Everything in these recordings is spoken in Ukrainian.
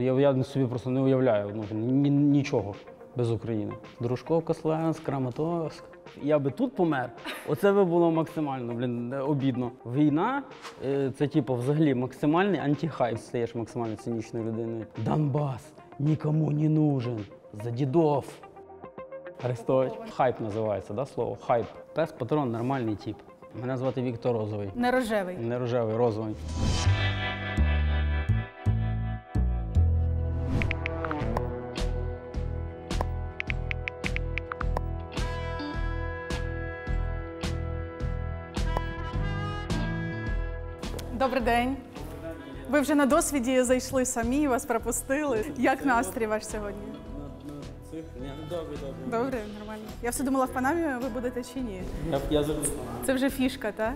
Я, я собі просто не уявляю ну, ні, нічого без України. Дружковка, Слов'янськ, Краматорськ. Я би тут помер. Оце би було максимально блін, обідно. Війна е, це типу взагалі максимальний антихайп. Стаєш максимально цинічною людиною. Донбас нікому не нужен. За дідов. Арестович. Хайп називається, да, слово? Хайп. Пес патрон нормальний тип. Мене звати Віктор Розовий. Не рожевий. Не рожевий, розовий. Добрий день. Ви вже на досвіді зайшли самі, вас пропустили. Як настрій ваш сьогодні? Добре, добре. Добре, нормально. Я все думала, в Панамі ви будете чи ні. Я, я завжди. Це вже фішка, так?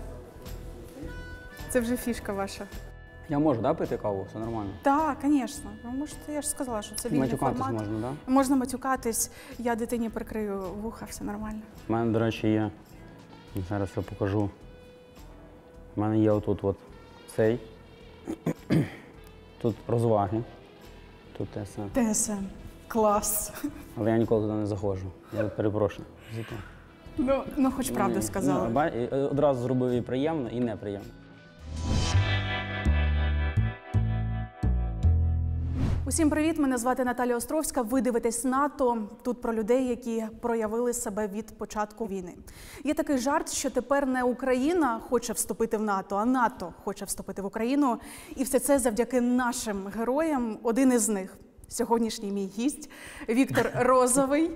Це вже фішка ваша. Я можу, да, пити каву? Все нормально. Так, звісно. Можете, я ж сказала, що це вільний Матюкатись формат. можна, так? Да? Можна матюкатись, я дитині прикрию вуха, все нормально. У мене, до речі, є. Зараз я покажу. У мене є отут от цей. Тут розваги. Тут ТСН. ТСН. Клас. Але я ніколи туди не заходжу. Я перепрошую. за те. Ну, ну хоч правду сказала. сказали. ну, ба- і, е, Одразу зробив і приємно, і неприємно. Усім привіт! Мене звати Наталія Островська. Ви дивитесь НАТО. Тут про людей, які проявили себе від початку війни. Є такий жарт, що тепер не Україна хоче вступити в НАТО, а НАТО хоче вступити в Україну. І все це завдяки нашим героям. Один із них сьогоднішній мій гість Віктор Розовий.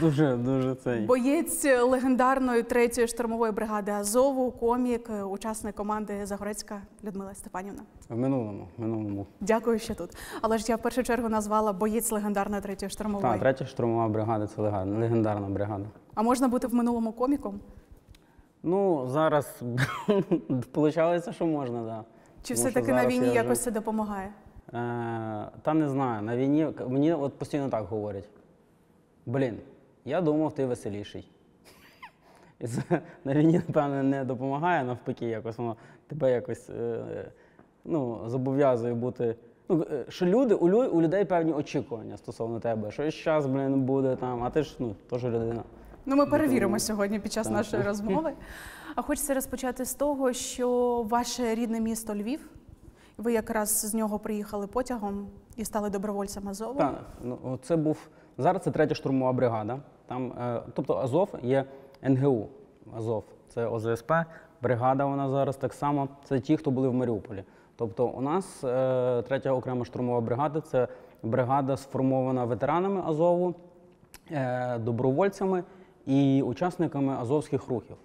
Дуже, дуже цей. Боєць легендарної третьої штурмової бригади Азову, комік, учасник команди Загорецька Людмила Степанівна. В минулому, в минулому. Дякую, що тут. Але ж я в першу чергу назвала боєць легендарної третьої штурмової. Так, третя штурмова бригада це легендарна, бригада. А можна бути в минулому коміком? Ну, зараз виходить, що можна, так. Да. Чи все-таки на війні вже- якось це допомагає? Е, та не знаю. На війні мені от постійно так говорять. Блін, я думав, ти веселіший. І це на війні, напевно, не допомагає, навпаки, якось воно тебе якось е, ну, зобов'язує бути. Ну, е, що люди, у, лю- у людей певні очікування стосовно тебе, що зараз, блін, буде там, а ти ж ну, теж людина. Ну, ми перевіримо сьогодні під час Так. нашої розмови. А хочеться розпочати з того, що ваше рідне місто Львів, ви якраз з нього приїхали потягом і стали добровольцем Азову. Так, ну це був зараз. Це третя штурмова бригада. Там, е, тобто Азов є НГУ. Азов це ОЗСП. Бригада вона зараз так само. Це ті, хто були в Маріуполі. Тобто, у нас е, третя окрема штурмова бригада це бригада сформована ветеранами Азову, е, добровольцями і учасниками азовських рухів.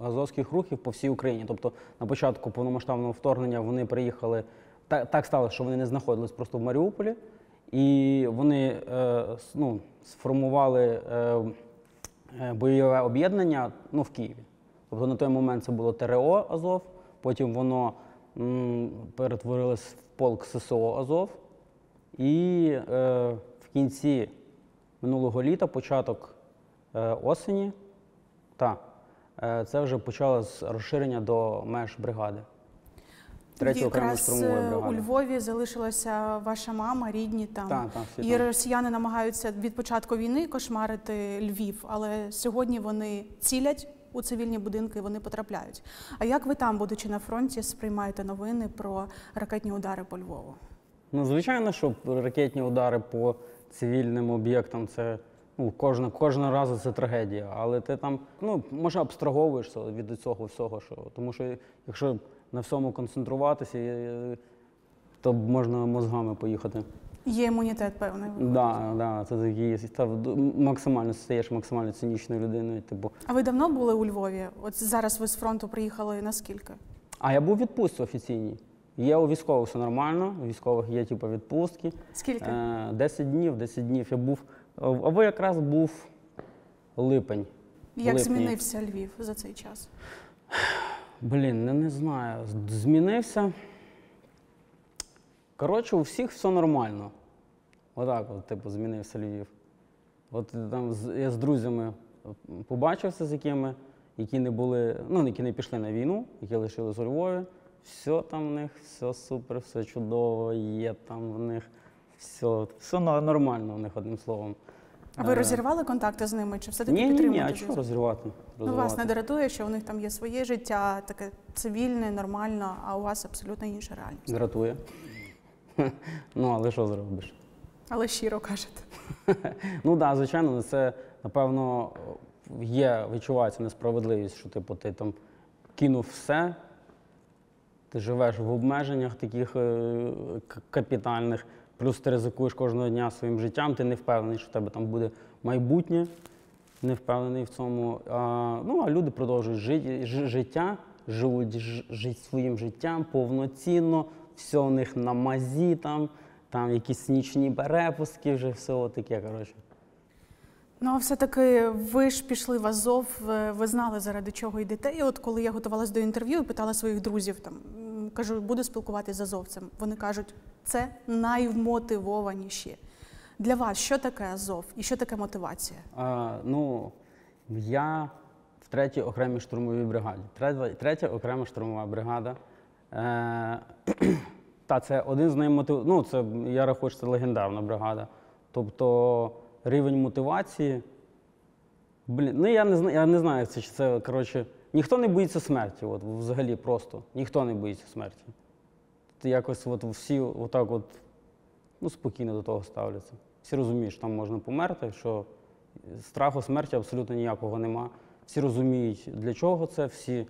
Азовських рухів по всій Україні. Тобто на початку повномасштабного вторгнення вони приїхали. Так, так сталося, що вони не знаходились просто в Маріуполі, і вони е, ну, сформували е, е, бойове об'єднання ну, в Києві. Тобто на той момент це було ТРО Азов, потім воно перетворилось в полк ССО Азов. І е, в кінці минулого літа, початок е, осені, та, е, це вже почалось розширення до меж бригади. Третьої окремої Якраз е, у. Львові залишилася ваша мама, рідні там. Так, всі і росіяни намагаються від початку війни кошмарити Львів, але сьогодні вони цілять у цивільні будинки, і вони потрапляють. А як ви там, будучи на фронті, сприймаєте новини про ракетні удари по Львову? Ну, звичайно, що ракетні удари по цивільним об'єктам це ну, кожна, кожного разу це трагедія. Але ти там, ну, може, абстраговуєшся від цього всього, що, тому що якщо на всьому концентруватися, е, то можна мозгами поїхати. Є імунітет певний. Да, да, це такий став максимально стаєш максимально цинічною людиною. Типу. А ви давно були у Львові? От зараз ви з фронту приїхали наскільки? А я був у відпустці офіційній. Є у військових все нормально, у військових є типу, відпустки. Скільки? Е, 10 днів, 10 днів я був. Або якраз був липень. Як липні. змінився Львів за цей час? Блін, не, не знаю. Змінився. Коротше, у всіх все нормально. Отак, от, типу, змінився Львів. От там я з друзями побачився, з якими, які не були, ну, які не пішли на війну, які лишились у Львові. Все там в них, все супер, все чудово, є там в них Все, все нормально у них одним словом. А ви Е, розірвали контакти з ними? Чи все-таки Ні, ні, ні, підтримуєте? а чого розривати? Ну, вас не дратує, що у них там є своє життя, таке цивільне, нормально, а у вас абсолютно інша реальність. Дратує. ну, але що зробиш? Але щиро кажете. Ну так, звичайно, це напевно є, відчувається несправедливість, що типу ти там кинув все, ти живеш в обмеженнях таких е, капітальних, плюс ти ризикуєш кожного дня своїм життям, ти не впевнений, що в тебе там буде майбутнє, не впевнений в цьому. А, ну, а люди продовжують жити, життя, живуть жить своїм життям повноцінно, все у них на мазі, там, там якісь нічні перепустки, вже все таке, коротше. Ну, а все-таки ви ж пішли в Азов, ви- знали, заради чого йдете. І от коли я готувалась до інтерв'ю і питала своїх друзів, там кажу, буду спілкуватися з азовцем. Вони кажуть, це найвмотивованіші. Для вас що таке Азов і що таке мотивація? А, ну, я в третій окремій штурмовій бригаді. Третя, третя окрема штурмова бригада. Е, та це один з наймотив... Ну, це я рахую, що це легендарна бригада. Тобто рівень мотивації. Блін, ну я не знаю, я не знаю, це чи це коротше. Ніхто не боїться смерті, от взагалі просто. Ніхто не боїться смерті. Ти якось от всі отак от ну, спокійно до того ставляться. Всі розуміють, що там можна померти, що страху смерті абсолютно ніякого нема. Всі розуміють, для чого це, всі.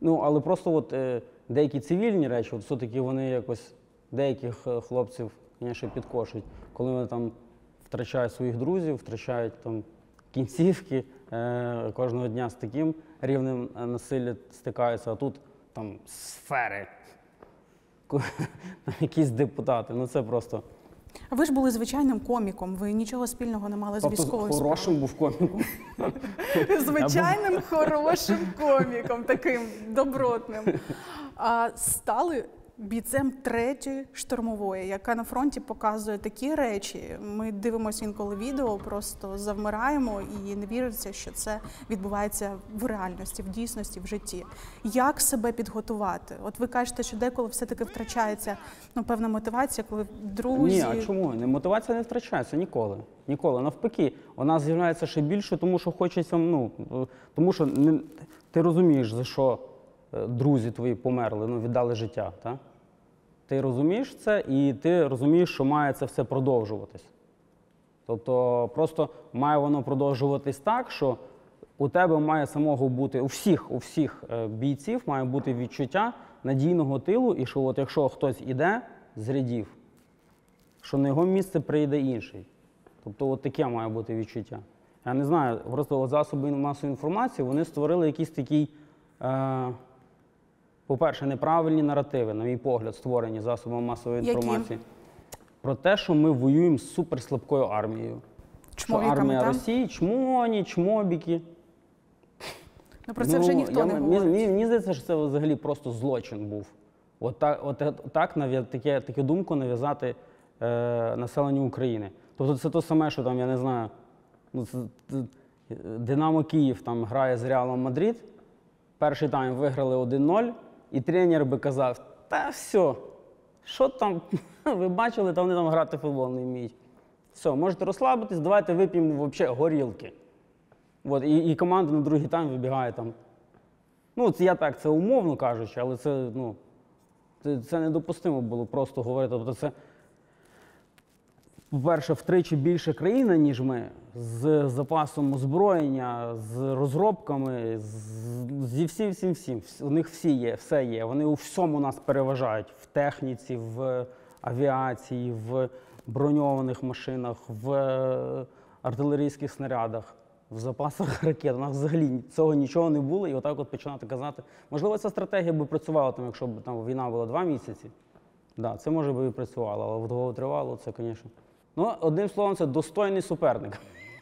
Ну, але просто от, е, деякі цивільні речі, от все-таки вони якось деяких е, хлопців, звісно, підкошують, коли вони там втрачають своїх друзів, втрачають там кінцівки, е, кожного дня з таким рівнем е, насилля стикаються, а тут там сфери. Якісь депутати. Ну це просто. А ви ж були звичайним коміком, ви нічого спільного не мали з Тобто військовою хорошим був коміком. звичайним хорошим коміком, таким добротним. А стали бійцем третьої штурмової, яка на фронті показує такі речі. Ми дивимося інколи відео, просто завмираємо і не віриться, що це відбувається в реальності, в дійсності, в житті. Як себе підготувати? От ви кажете, що деколи все-таки втрачається ну, певна мотивація, коли друзі. Ні, а чому? Не- Мотивація не втрачається ніколи. Ніколи. Навпаки, вона з'являється ще більше, тому що хочеться, ну, е, тому що не, ти розумієш, за що друзі твої померли, ну, віддали життя. Так? Ти розумієш це, і ти розумієш, що має це все продовжуватись. Тобто просто має воно продовжуватись так, що у тебе має самого бути, у всіх, у всіх е, бійців має бути відчуття надійного тилу, і що от якщо хтось іде з рядів, що на його місце прийде інший. Тобто от таке має бути відчуття. Я не знаю, просто засоби масової інформації вони створили якийсь такий, е, по-перше, неправильні наративи, на мій погляд, створені засобами масової Які? інформації. Про те, що ми воюємо з суперслабкою армією. Що армія там? Росії, чмоні, чмобіки. Ну, про це вже ніхто я- не говорить. Мені, мені здається, що це взагалі просто злочин був. От так, от, е, так нав'я- таке, таку думку нав'язати е, населенню України. Тобто це те саме, що там, я не знаю, ну, це, Динамо Київ там грає з Реалом Мадрид, перший тайм виграли 1-0, і тренер би казав, та все, що там, ви бачили, там вони там грати футбол не вміють. Все, можете розслабитись, давайте вип'ємо взагалі горілки. От, і, і команда на другий тайм вибігає там. Ну, це я так, це умовно кажучи, але це, ну, це, це недопустимо було просто говорити. Тобто це, по-перше, втричі більше країна, ніж ми, з запасом озброєння, з розробками, з, зі всім, всім, всім. Вс- У них всі є, все є. Вони у всьому нас переважають в техніці, в авіації, в броньованих машинах, в е, артилерійських снарядах, в запасах ракет. У нас взагалі цього нічого не було, і отак от починати казати. Можливо, ця стратегія би працювала, там, якщо б там війна була два місяці. Да, це може би і працювало, але в довготривало це, звісно. Ну, одним словом, це достойний суперник,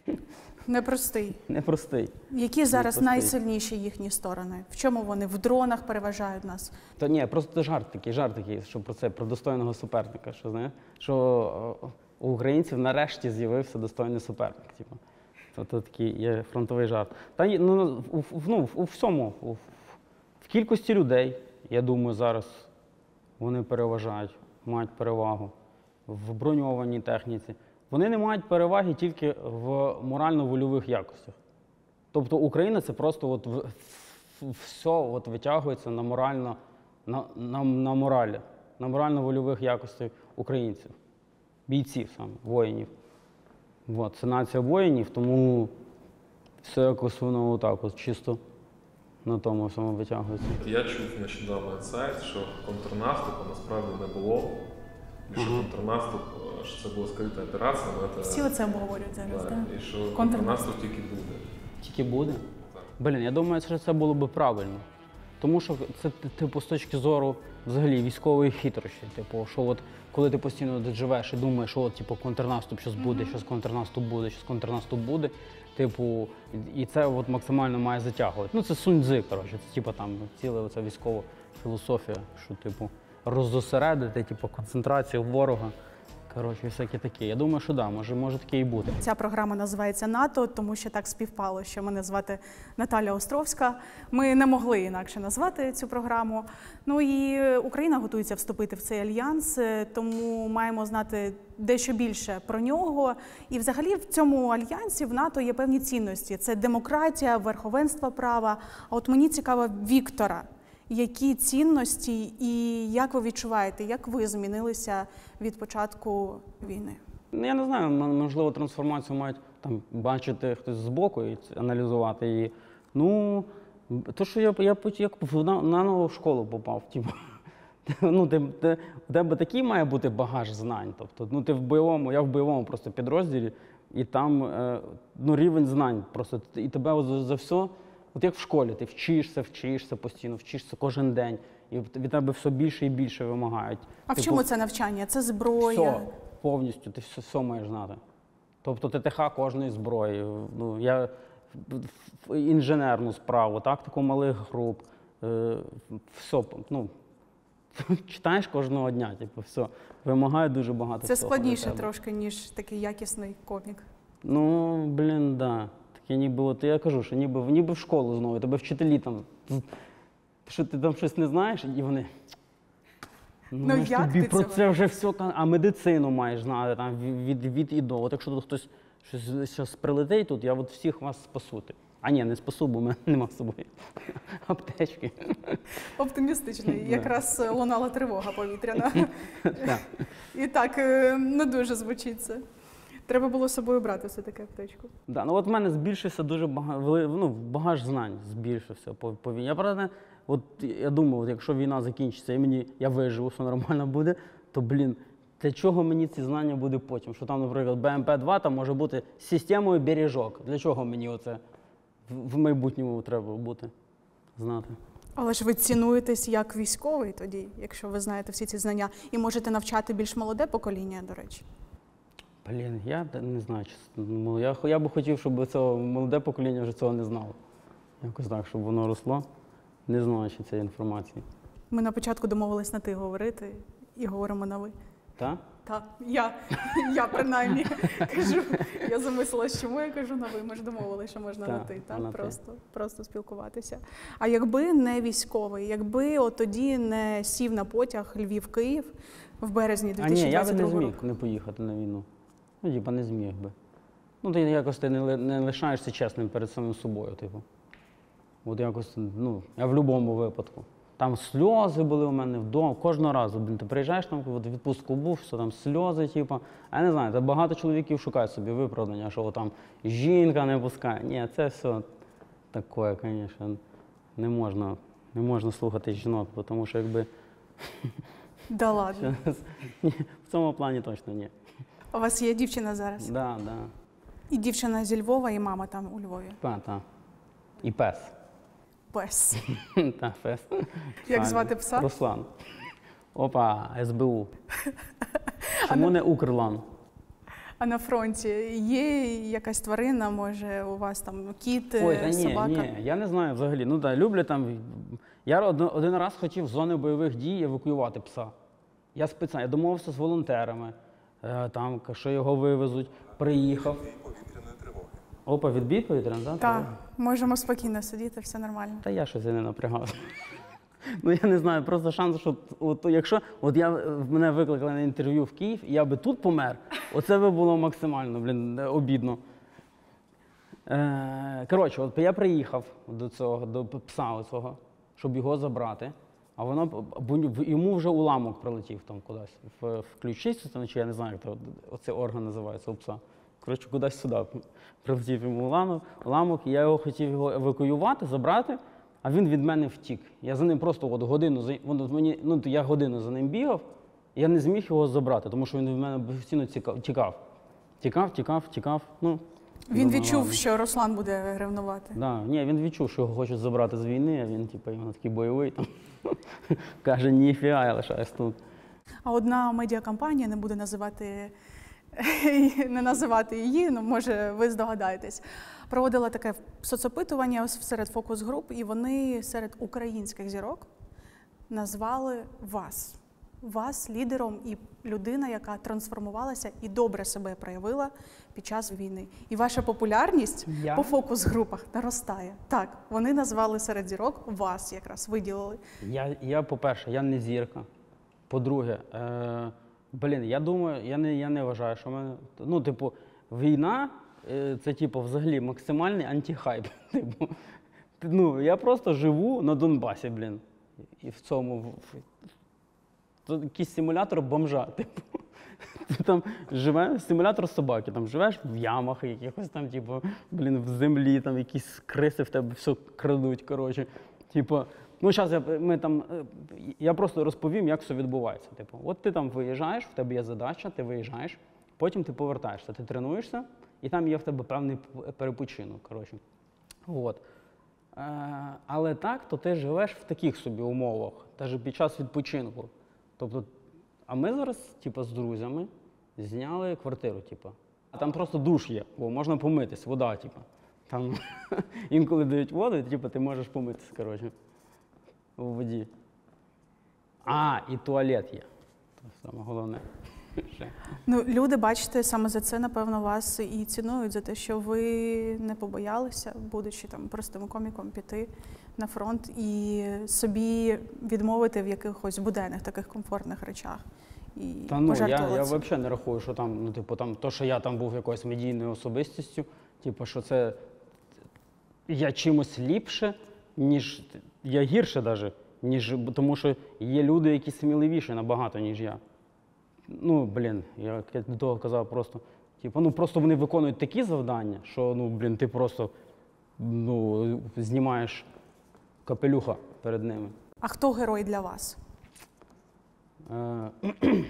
Непростий. непростий. Які зараз Непростий. найсильніші їхні сторони? В чому вони в дронах переважають нас? Та ні, просто жарт такий, жарт такий, що про це, про достойного суперника. Що знаєш, що у українців нарешті з'явився достойний суперник. Типу. Тобто такий є фронтовий жарт. Та ні, ну, у, в- ну, у всьому, у, в кількості людей, я думаю, зараз вони переважають, мають перевагу. В броньованій техніці. Вони не мають переваги тільки в морально-вольових якостях. Тобто Україна це просто от все от витягується на морально, на, на, на моралі, на морально-вольових якостях українців, бійців саме, воїнів. От, це нація воїнів, тому все якось воно отак, от чисто на тому всьому витягується. Я чув нещодавно інсайт, що контрнаступу насправді не було. І що контрнаступ, е, що це була скрита операція, але це Всі оце обговорюють зараз. да, так? і що Контрнаступ. тільки буде. Тільки буде. Так. Блін, я думаю, що це було би правильно. Тому що це типу з точки зору взагалі військової хитрощі. Типу, що от коли ти постійно десь живеш і думаєш, що от, типу, контрнаступ щось буде, щось контрнаступ буде, щось контрнаступ буде. Типу, і- і це от максимально має затягувати. Ну це сунь-дзи, коротше, це типу там ціла оця військова філософія, що типу роззосередити, типу, концентрацію ворога. Коротше, і всяке таке. Я думаю, що да, може, може таке і бути. Ця програма називається НАТО, тому що так співпало, що мене звати Наталя Островська. Ми не могли інакше назвати цю програму. Ну і Україна готується вступити в цей альянс, е, тому маємо знати дещо більше про нього. І взагалі в цьому альянсі в НАТО є певні цінності: це демократія, верховенство права. А от мені цікаво Віктора. Які цінності і як ви відчуваєте, як ви змінилися від початку війни? Ну, я не знаю, можливо, трансформацію мають там бачити хтось збоку і аналізувати її. Ну, то, що я, я як на, в школу попав. Типу. Ну, ти, ти, у тебе такий має бути багаж знань. Тобто, ну, ти в бойовому, я в бойовому просто підрозділі, і там е, ну, рівень знань просто. І тебе за, за все, от як в школі, ти вчишся, вчишся постійно, вчишся кожен день. І від тебе все більше і більше вимагають. А в Типу, чому це навчання? Це зброя? все, повністю, ти все, все маєш знати. Тобто ТТХ кожної зброї. Ну, я в- інженерну справу, тактику малих груп. Е, все, ну, читаєш кожного дня, типу, все. Вимагає дуже багато. Це всього складніше тебе. трошки, ніж такий якісний комік. Ну, блін, да. Таке ніби, от я кажу, що ніби, ніби в школу знову, тебе вчителі там. Що ти там щось не знаєш, і вони. Ну, ми як тобі ти про цього? це вже все, а медицину маєш знати там від, від, і до. От якщо тут хтось щось, щось прилетить тут, я от всіх вас спасу. ти. А ні, не спасу, бо мене нема з собою аптечки. Оптимістичний, якраз е, лунала тривога повітряна. І так е, не дуже звучить це. Треба було з собою брати все таки аптечку. Да, ну от в мене збільшився дуже багато, ну, багаж знань збільшився по, по війні. Я правда, от я думаю, от якщо війна закінчиться і мені я виживу, все нормально буде, то блін, для чого мені ці знання буде потім? Що там, наприклад, БМП-2 там може бути системою бережок. Для чого мені оце в майбутньому треба бути знати? Але ж ви цінуєтесь як військовий тоді, якщо ви знаєте всі ці знання, і можете навчати більш молоде покоління, до речі. Блін, я не знаю, чесно. Ну, я, я би хотів, щоб це молоде покоління вже цього не знало. Якось так, щоб воно росло, не знаючи цієї інформації. Ми на початку домовились на ти говорити і говоримо на ви. Так? Так, я, я принаймні кажу. Я замислилась, чому я кажу на ви. Ми ж домовилися, що можна на Так, ти, на так? ти. Просто, просто спілкуватися. А якби не військовий, якби от тоді не сів на потяг Львів-Київ в березні А ні, я би 2022 не зміг не поїхати на війну. Ну, типа, не зміг би. Ну, ти якось ти не, не лишаєшся чесним перед самим собою, типу. От якось, ну, я в будь-якому випадку. Там сльози були у мене вдома, кожного разу. Блін, ти приїжджаєш там, от відпустку був, все там сльози, типу. А я не знаю, багато чоловіків шукають собі виправдання, що там жінка не пускає. Ні, це все таке, звісно, не можна, не можна слухати жінок, тому що якби Да ладно. в цьому плані точно ні. У вас є дівчина зараз? Да, да. І дівчина зі Львова, і мама там у Львові. Та, та. І пес. Пес. Та, пес. Як звати пса? Руслан. Опа, СБУ. Чому не Укрлан? А на фронті є якась тварина, може, у вас там кіт, Ой, та ні, собака? ні, я не знаю взагалі. Ну так, люблю там. Я один, один раз хотів з зони бойових дій евакуювати пса. Я спеціально я домовився з волонтерами, е, там, що його вивезуть, приїхав. Опа, відбій повітряна, так? Так, можемо спокійно сидіти, все нормально. Та я щось і не напрягався. Ну я не знаю, просто шанс, що от, якщо от я мене викликали на інтерв'ю в Київ, і я би тут помер, оце би було максимально, блін, обідно. Е, коротше, от я приїхав до цього, до пса оцього, щоб його забрати. А воно бо йому вже уламок прилетів там кудись. В, в ключицю, там, чи я не знаю, як оцей орган називається у пса. Коротше, кудись сюди прилетів йому уламок, уламок, і я його хотів його евакуювати, забрати, а він від мене втік. Я за ним просто от годину за воно мені, ну, я годину за ним бігав, і я не зміг його забрати, тому що він від мене постійно тікав. Тікав, тікав, тікав. Ну, Він відчув, що Руслан буде ревнувати. Да, ні, він відчув, що його хочуть забрати з війни, а він, типу, такий бойовий там. Каже, ніфіга, я лишаюсь тут. А одна медіакомпанія, не буде називати, не називати її, ну може ви здогадаєтесь, проводила таке соцопитування серед фокус-груп, і вони серед українських зірок назвали вас. Вас лідером і людина, яка трансформувалася і добре себе проявила під час війни. І ваша популярність Я? по фокус-групах наростає. Так, вони назвали серед зірок вас якраз виділили. Я, я по-перше, я не зірка. По-друге, е, блін, я думаю, я не, я не вважаю, що в мене. Ну, типу, війна е, це, типу, взагалі максимальний антихайп. Типу, ну, я просто живу на Донбасі, блін. І в цьому. в- Це якийсь симулятор бомжа. Типу. Ти там живеш, симулятор собаки, там живеш в ямах якихось там, типу, блін, в землі, там якісь криси в тебе все крадуть. Коротше. Типу, ну зараз я, ми там, е, я просто розповім, як все відбувається. Типу, от ти там виїжджаєш, в тебе є задача, ти виїжджаєш, потім ти повертаєшся, ти тренуєшся, і там є в тебе певний перепочинок. Коротше. От. Е, але так, то ти живеш в таких собі умовах, навіть під час відпочинку. Тобто, а ми зараз, типу, з друзями зняли квартиру, типу. А там просто душ є, бо можна помитись, вода, типу. Там інколи дають воду, типу, ти можеш помитись, коротше, у воді. А, і туалет є. Це саме головне. Ну, люди, бачите, саме за це, напевно, вас і цінують, за те, що ви не побоялися, будучи там простим коміком, піти на фронт і собі відмовити в якихось буденних таких комфортних речах. І Та ну, я, я взагалі не рахую, що там, ну, типу, там, то, що я там був якоюсь медійною особистістю, типу, що це я чимось ліпше, ніж я гірше навіть, ніж, тому що є люди, які сміливіші набагато, ніж я. Ну, блін, я до того казав просто. Типу, ну просто вони виконують такі завдання, що ну, блін, ти просто ну, знімаєш капелюха перед ними. А хто герой для вас? Е,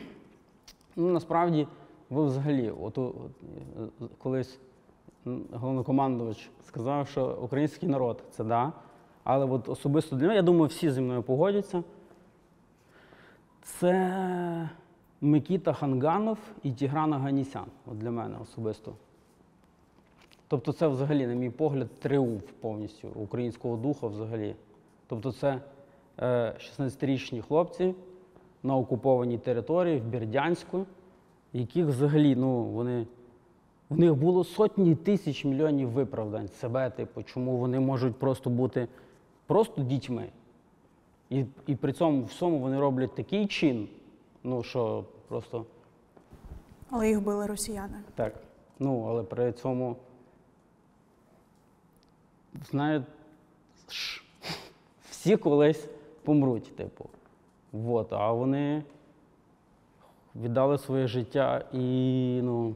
Ну, насправді, ви взагалі, от, от, е, колись головнокомандувач сказав, що український народ це да. Але от особисто для мене, я думаю, всі зі мною погодяться. Це Микіта Ханганов і Тігран Аганісян. От для мене особисто. Тобто, це взагалі, на мій погляд, тріумф повністю українського духу взагалі. Тобто, це е, 16-річні хлопці на окупованій території в Бердянську, яких взагалі, ну, вони. В них було сотні тисяч мільйонів виправдань себе, типу, чому вони можуть просто бути просто дітьми. І, і при цьому всьому вони роблять такий чин, ну що просто Але їх били росіяни. так. Ну, але при цьому, знають, всі колись помруть, типу. Вот, а вони віддали своє життя і, ну,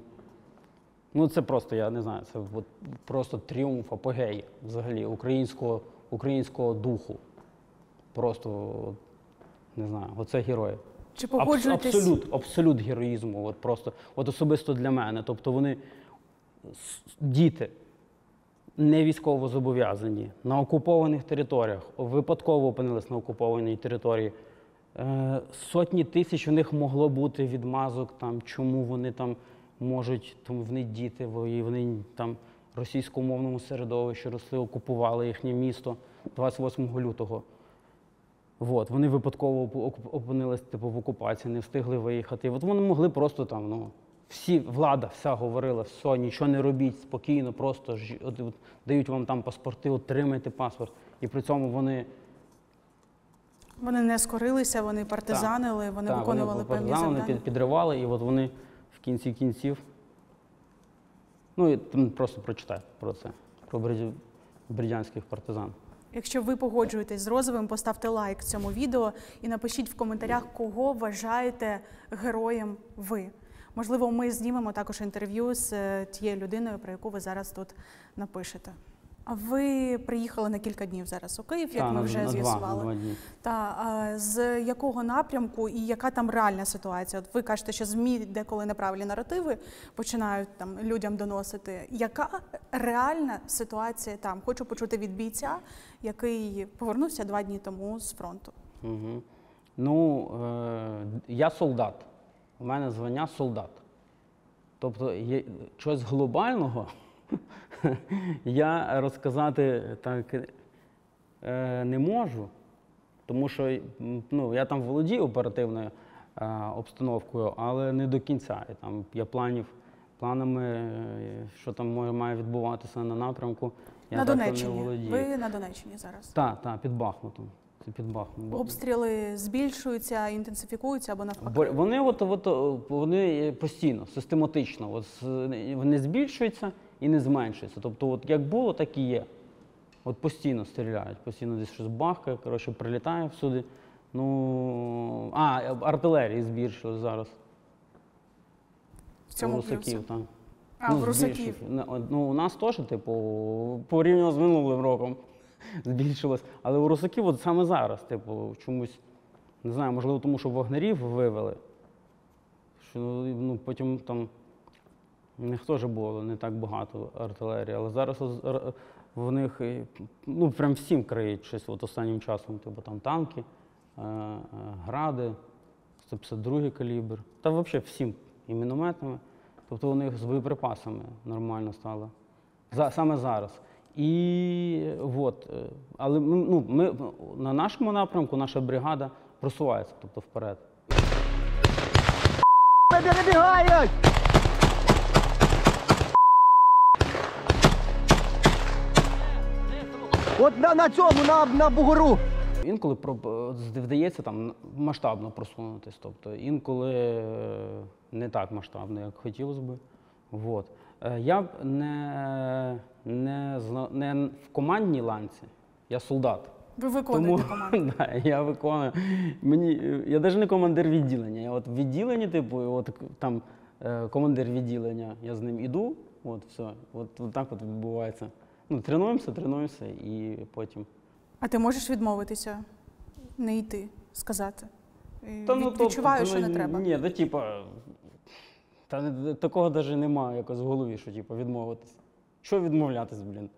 ну це просто, я не знаю, це от просто тріумф апогей взагалі українського, українського духу. Просто, не знаю, оце герої. Чи Абс- погоджуєтесь? Абсолют, абсолют героїзму. От просто, от особисто для мене. Тобто вони діти не військово зобов'язані на окупованих територіях, випадково опинились на окупованій території. Е, сотні тисяч у них могло бути відмазок, там, чому вони там можуть, тому вони діти, вони, там російськомовному середовищі росли, окупували їхнє місто 28 лютого. От, вони випадково оп- оп- опинились типу, в окупації, не встигли виїхати. От вони могли просто там, ну, всі, влада вся говорила, все, нічого не робіть, спокійно, просто ж, от, от, дають вам там паспорти, отримайте паспорт. І при цьому вони Вони не скорилися, вони партизанили, вони Так, виконували певні вони завдання. під, підривали, і от вони в кінці кінців. Ну, і там просто прочитай про це, про бердянських партизан. Якщо ви погоджуєтесь з розовим, поставте лайк цьому відео і напишіть в коментарях, кого вважаєте героєм ви. Можливо, ми знімемо також інтерв'ю з е, тією людиною, про яку ви зараз тут напишете. А ви приїхали на кілька днів зараз у Київ, як Та, ми вже з'ясували. Та а, з якого напрямку і яка там реальна ситуація? От ви кажете, що змі деколи неправильні наративи починають там людям доносити. Яка реальна ситуація там? Хочу почути від бійця, який повернувся два дні тому з фронту. Угу. Ну, е, я солдат. У мене звання солдат. Тобто є щось глобального я розказати так е, не можу, тому що ну, я там володію оперативною е, обстановкою, але не до кінця. І там я планів, планами, е, що там має відбуватися на напрямку. Я на так не Донеччині. володію. Ви на Донеччині зараз. Так, так, під Бахмутом. Під Бахмутом. Обстріли збільшуються, інтенсифікуються або навпаки. Бо вони от, от, вони постійно, систематично, от, вони збільшуються і не зменшуються. Тобто, от як було, так і є. От постійно стріляють, постійно десь щось бахкає, коротше, прилітає всюди. Ну, а, артилерії збільшили зараз. В цьому русаків, так. А, в русаків. от, Ну, у нас теж, типу, порівняно з минулим роком збільшилось. Але у русаків от саме зараз, типу, чомусь, не знаю, можливо, тому що вогнерів вивели. Що ну, потім там них теж було не так багато артилерії, але зараз в них ну, прям всім криють щось от останнім часом. Типу там танки, е, е, гради, 152 калібр. Та взагалі всім і мінометами. Тобто у них з боєприпасами нормально стало. За, саме зараз. І от, е, але ну, ми на нашому напрямку наша бригада просувається, тобто вперед. От на, на цьому, на, на бугору. Інколи про- вдається там масштабно просунутись, тобто інколи е, не так масштабно, як хотілося би. Вот. Е, Я б не, не, не в командній ланці, я солдат. Ви виконуєте команду. да, я виконую. Мені, е, я навіть не командир відділення. Я от в відділенні, типу, от там е, командир відділення, я з ним іду, от все. От, от так от відбувається. Ну, тренуємося, тренуємося і потім. А ти можеш відмовитися, не йти, сказати? Та, від- ну, тобто, відчуваю, та, що ну, не треба. Ні, ну типа. Та такого навіть немає якось в голові, що типу, відмовитись. Що відмовлятись, блін?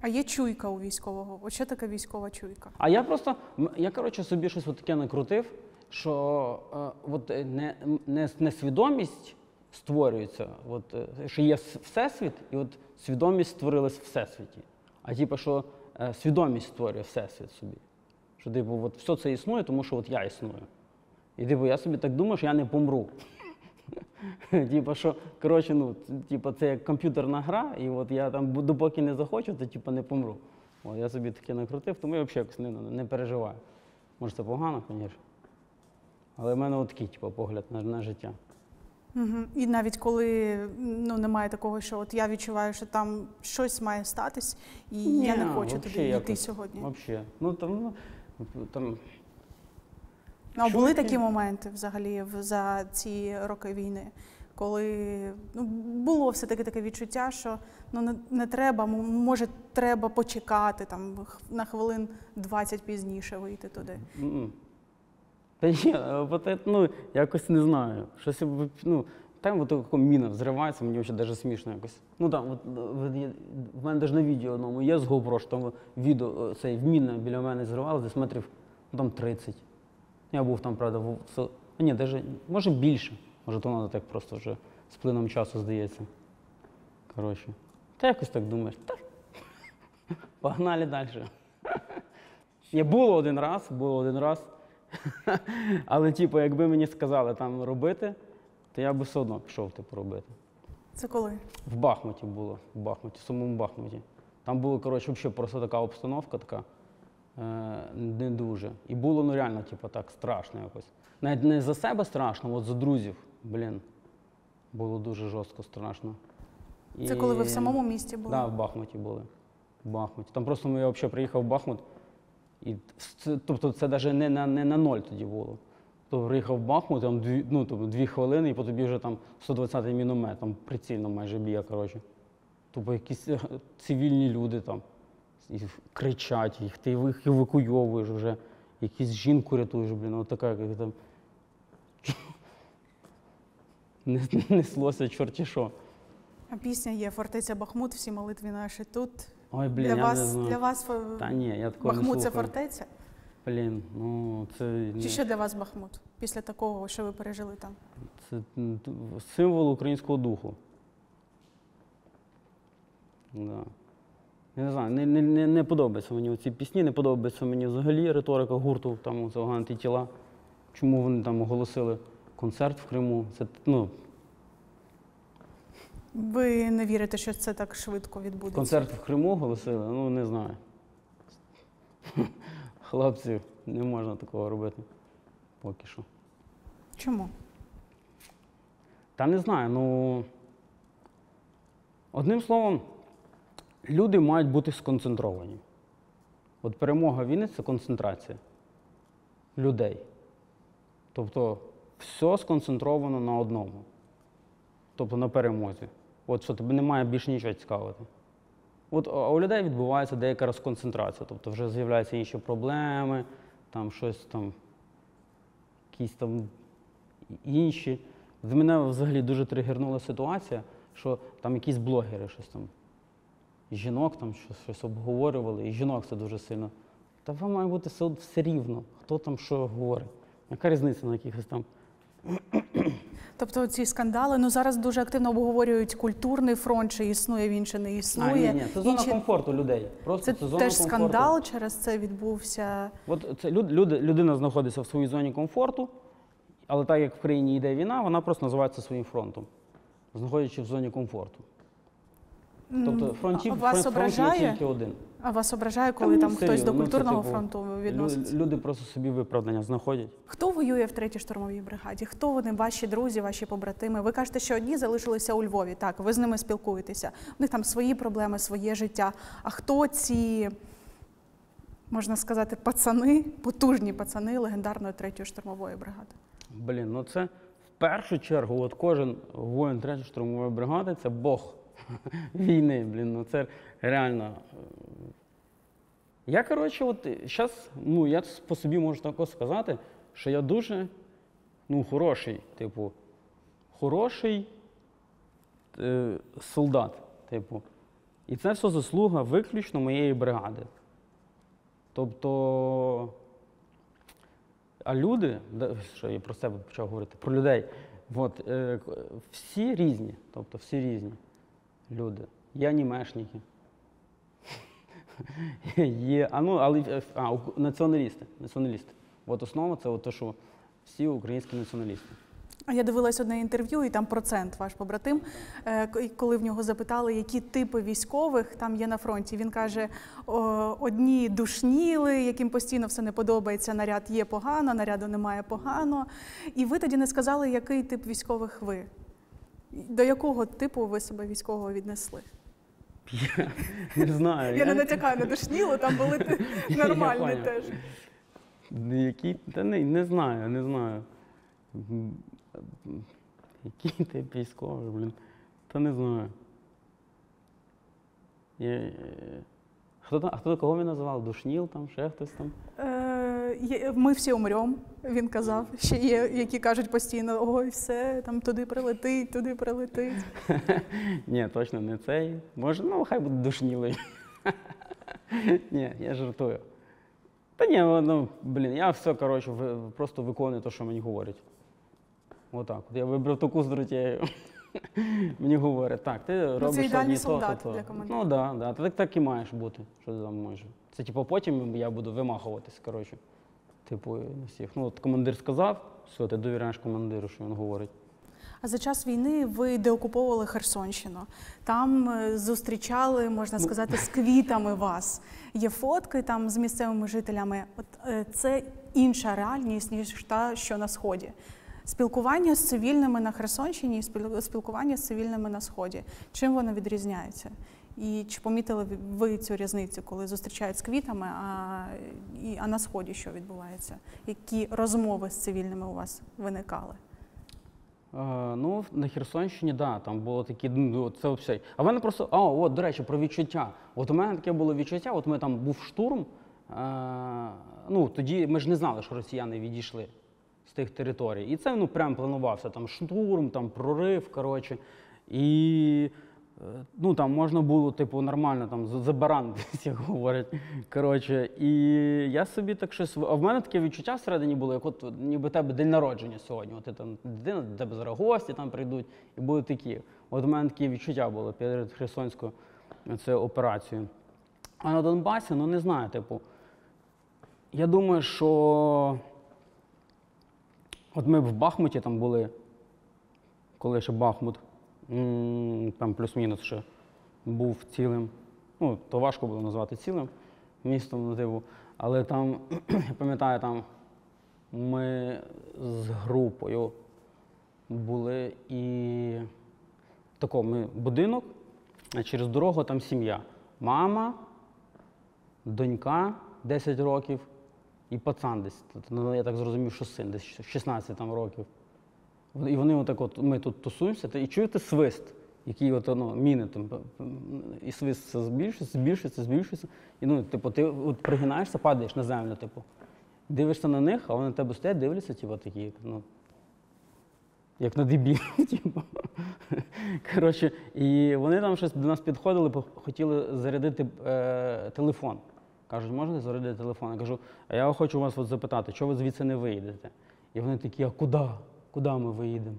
А є чуйка у військового. От що таке військова чуйка? А я просто, я коротше собі щось таке накрутив, що е, от е, не, не, не свідомість створюється, от, е, що є всесвіт, і от свідомість створилась в всесвіті. А типу, що е, свідомість створює всесвіт собі. Що типу, от все це існує, тому що от я існую. І типу, я собі так думаю, що я не помру. Типа, що, коротше, ну, типа, це як комп'ютерна гра, і от я там, допоки не захочу, то типа не помру. От, я собі таке накрутив, тому я взагалі якось не, не переживаю. Може, це погано, звісно. Але в мене такий, типу, погляд на, на життя. Угу. І навіть коли ну, немає такого, що от я відчуваю, що там щось має статись, і я не хочу туди йти сьогодні. Взагалі. Ну там, ну, там а були такі моменти взагалі за ці роки війни, коли ну, було все-таки таке відчуття, що ну, не, не треба, може, треба почекати там, на хвилин 20 пізніше вийти туди. Та ні, е, от, ну, якось не знаю. Щось, в- ну, там от така міна взривається, мені вже навіть смішно якось. Ну там, от, е, в в мене навіть на відео одному є з GoPro, що там відео, е, цей, міна біля мене зривалася, десь метрів ну, там 30. Я був там, правда, в, ні, даже, може більше. Може, то воно так просто вже з плином часу здається. Коротше. Та якось так думаєш. Та, погнали далі. Я було один раз, було один раз. Але, типу, якби мені сказали там робити, то я би все одно пішов типу, робити. Це коли? В Бахмуті було, в Бахмуті, в самому Бахмуті. Там була, коротше, взагалі просто така обстановка така. Е, не дуже. І було ну реально, типу, так страшно якось. Навіть не за себе страшно, от за друзів. Блін. Було дуже жорстко страшно. Це коли ви в самому місті були? Так, да, в Бахмуті були. В Бахмуті. Там просто ми взагалі приїхав в Бахмут. І це, тобто це навіть не на, не на ноль тоді було. Тобто приїхав в Бахмут, там дві, ну, тобто, дві хвилини, і по тобі вже там 120-й міномет, там прицільно майже б'є, коротше. Тобто якісь е, цивільні люди там і кричать, їх ти їх евакуйовуєш вже, якусь жінку рятуєш, блін, от така, як там. Не- Неслося чорті що. А пісня є Фортеця Бахмут, всі молитві наші тут. Ой, блін, для, я вас, не знаю. для вас Та ні, я такого Бахмут не це фортеця? Блін, ну це, Чи що для вас Бахмут після такого, що ви пережили там? це символ українського духу. Да. Я не знаю, не, не, не, не подобаються мені ці пісні, не подобається мені взагалі риторика гурту, там це тіла. Чому вони там оголосили концерт в Криму? Це ну, Ви не вірите, що це так швидко відбудеться? концерт в Криму оголосили, ну не знаю. Хлопці, не можна такого робити. Поки що. Чому? Та не знаю, ну. Одним словом, люди мають бути сконцентровані. От перемога війни це концентрація людей. Тобто все сконцентровано на одному. Тобто на перемозі. От що тобі немає більше нічого цікавити. От а у людей відбувається деяка розконцентрація, тобто вже з'являються інші проблеми, там щось там, якісь там інші. З мене взагалі дуже тригернула ситуація, що там якісь блогери щось там, жінок там щось, обговорювали, і жінок це дуже сильно. Та вам має бути все, все рівно, хто там що говорить. Яка різниця на якихось там. Тобто ці скандали ну зараз дуже активно обговорюють культурний фронт, чи існує він, чи не існує. А, ні, ні, це зона Інші- комфорту людей. Просто Це, це, зона теж комфорту. скандал через це відбувся. От це люд, люди, людина знаходиться в своїй зоні комфорту, але так як в країні йде війна, вона просто називається своїм фронтом, знаходячи в зоні комфорту. Тобто фронтів, а вас фронт, фронт є тільки один. А вас ображає, коли Та, там ну, хтось до ну, культурного типу, фронту відноситься? Люди просто собі виправдання знаходять. Хто воює в третій штурмовій бригаді? Хто вони, ваші друзі, ваші побратими? Ви кажете, що одні залишилися у Львові. Так, ви з ними спілкуєтеся. У них там свої проблеми, своє життя. А хто ці, можна сказати, пацани, потужні пацани легендарної третьої штурмової бригади? Блін, ну це в першу чергу, от кожен воїн 3 штурмової бригади це Бог війни. Блін, ну це реально. е, Я, коротше, от зараз, ну, я по собі можу також сказати, що я дуже ну, хороший, типу, хороший е, солдат, типу. І це все заслуга виключно моєї бригади. Тобто. А люди, що я про себе почав говорити, про людей, от, е, всі різні, тобто всі різні люди. Є анімешники. Є, а, ну, але, е, а, націоналісти. націоналісти. От основа це от те, що всі українські націоналісти. А я дивилась одне інтерв'ю, і там процент ваш побратим, е, коли в нього запитали, які типи військових там є на фронті. Він каже: одні душніли, яким постійно все не подобається. Наряд є погано, наряду немає погано. І ви тоді не сказали, який тип військових ви. До якого типу ви себе військового віднесли? Я не знаю. Я не натякаю на душнілу, там були нормальні теж. Які? Та не, не знаю, не знаю. Який ти військовий, блін? Та не знаю. Я, е, хто, а хто кого він називав? Душніл там, ще хтось там? Е, Ми всі умрем, він казав. Ще є, які кажуть постійно: ой, все, там туди прилетить, туди прилетить. Ні, точно не цей. Може, ну хай буде душнілий. Ні, я жартую. Та ні, ну, блін, я все, коротше, просто виконую те, що мені говорять. Отак. От я вибрав таку стратегію. Мені говорять, так, ти робиш Ну, ідеальний одні то, солдат то, то. командира. Ну так, да, да. так, так і маєш бути. Що ти там можеш. Це типу потім я буду вимахуватись, коротше. Типу, на всіх. Ну, от командир сказав, все, ти довіряєш командиру, що він говорить. А за час війни ви деокуповували Херсонщину. Там е, зустрічали, можна сказати, з квітами вас. Є фотки там з місцевими жителями. От е, це інша реальність, ніж та, що на сході. Спілкування з цивільними на Херсонщині і спілкування з цивільними на сході. Чим воно відрізняється? І чи помітили ви- цю різницю, коли зустрічають з квітами, а, і, а на сході що відбувається? Які розмови з цивільними у вас виникали? Ну, на Херсонщині, да, там було такі, ну, це все. А в мене просто, а, от, до речі, про відчуття. От у мене таке було відчуття, от ми там був штурм, е, ну, тоді ми ж не знали, що росіяни відійшли з тих територій. І це, ну, прям планувався, там штурм, там прорив, коротше. І, е, ну, там можна було, типу, нормально, там, за за як говорять. Коротше, і я собі так щось. А в мене таке відчуття всередині було, як от ніби тебе день народження сьогодні. От ти там дитина, тебе зараз гості там прийдуть, і будуть такі. От у мене такі відчуття було перед Херсонською цією операцією. А на Донбасі, ну не знаю, типу. Я думаю, що от ми в Бахмуті там були, коли ще Бахмут, там плюс-мінус ще був цілим. Ну, то важко було назвати цілим містом, ну, типу. Але там, я пам'ятаю, там ми з групою були і тако, ми будинок, а через дорогу там сім'я. Мама, донька 10 років і пацан десь. Ну, я так зрозумів, що син, десь 16 там років. І вони отак от, ми тут тусуємося, та- і чуєте свист, який от, ну, міни там, і свист збільшується, збільшується, збільшується. І ну, типу, ти от пригинаєшся, падаєш на землю, типу. Дивишся на них, а вони на тебе стоять, дивляться, типу, такі, ну, як на дебілів, типу. Коротше, і вони там щось до нас підходили, хотіли зарядити е, телефон. Кажуть, можна зарядити телефон? Я кажу, а я хочу вас от запитати, чого ви звідси не виїдете? І вони такі, а куди? Куди ми виїдемо?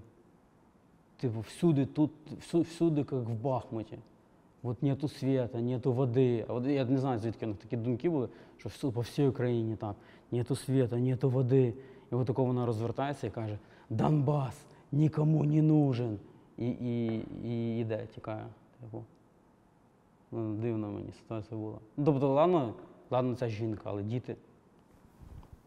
Типу, всюди тут, всю- всюди, як в Бахмуті. От нету света, нету води. А от я не знаю, звідки такі думки були, що всю, по всій Україні так. Нету света, нету води. І от такого вона розвертається і каже: Донбас нікому не нужен. І, і, і йде, тікає. Типу. Ну, дивна мені ситуація була. Тобто, ладно, ладно, це жінка, але діти.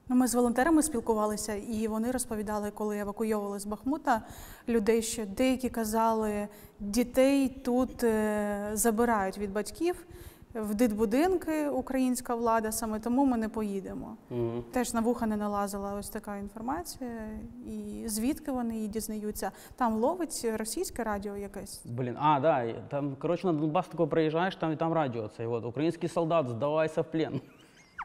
Ну, ми з волонтерами спілкувалися, і вони розповідали, коли евакуйовували з Бахмута людей, що деякі казали, дітей тут е, забирають від батьків в дитбудинки українська влада, саме тому ми не поїдемо. Угу. Теж на вуха не налазила ось така інформація, і звідки вони її дізнаються. Там ловить російське радіо якесь. Блін, а, да, там, коротше, на Донбас тако приїжджаєш, там і там радіо це. От, український солдат, здавайся в плен.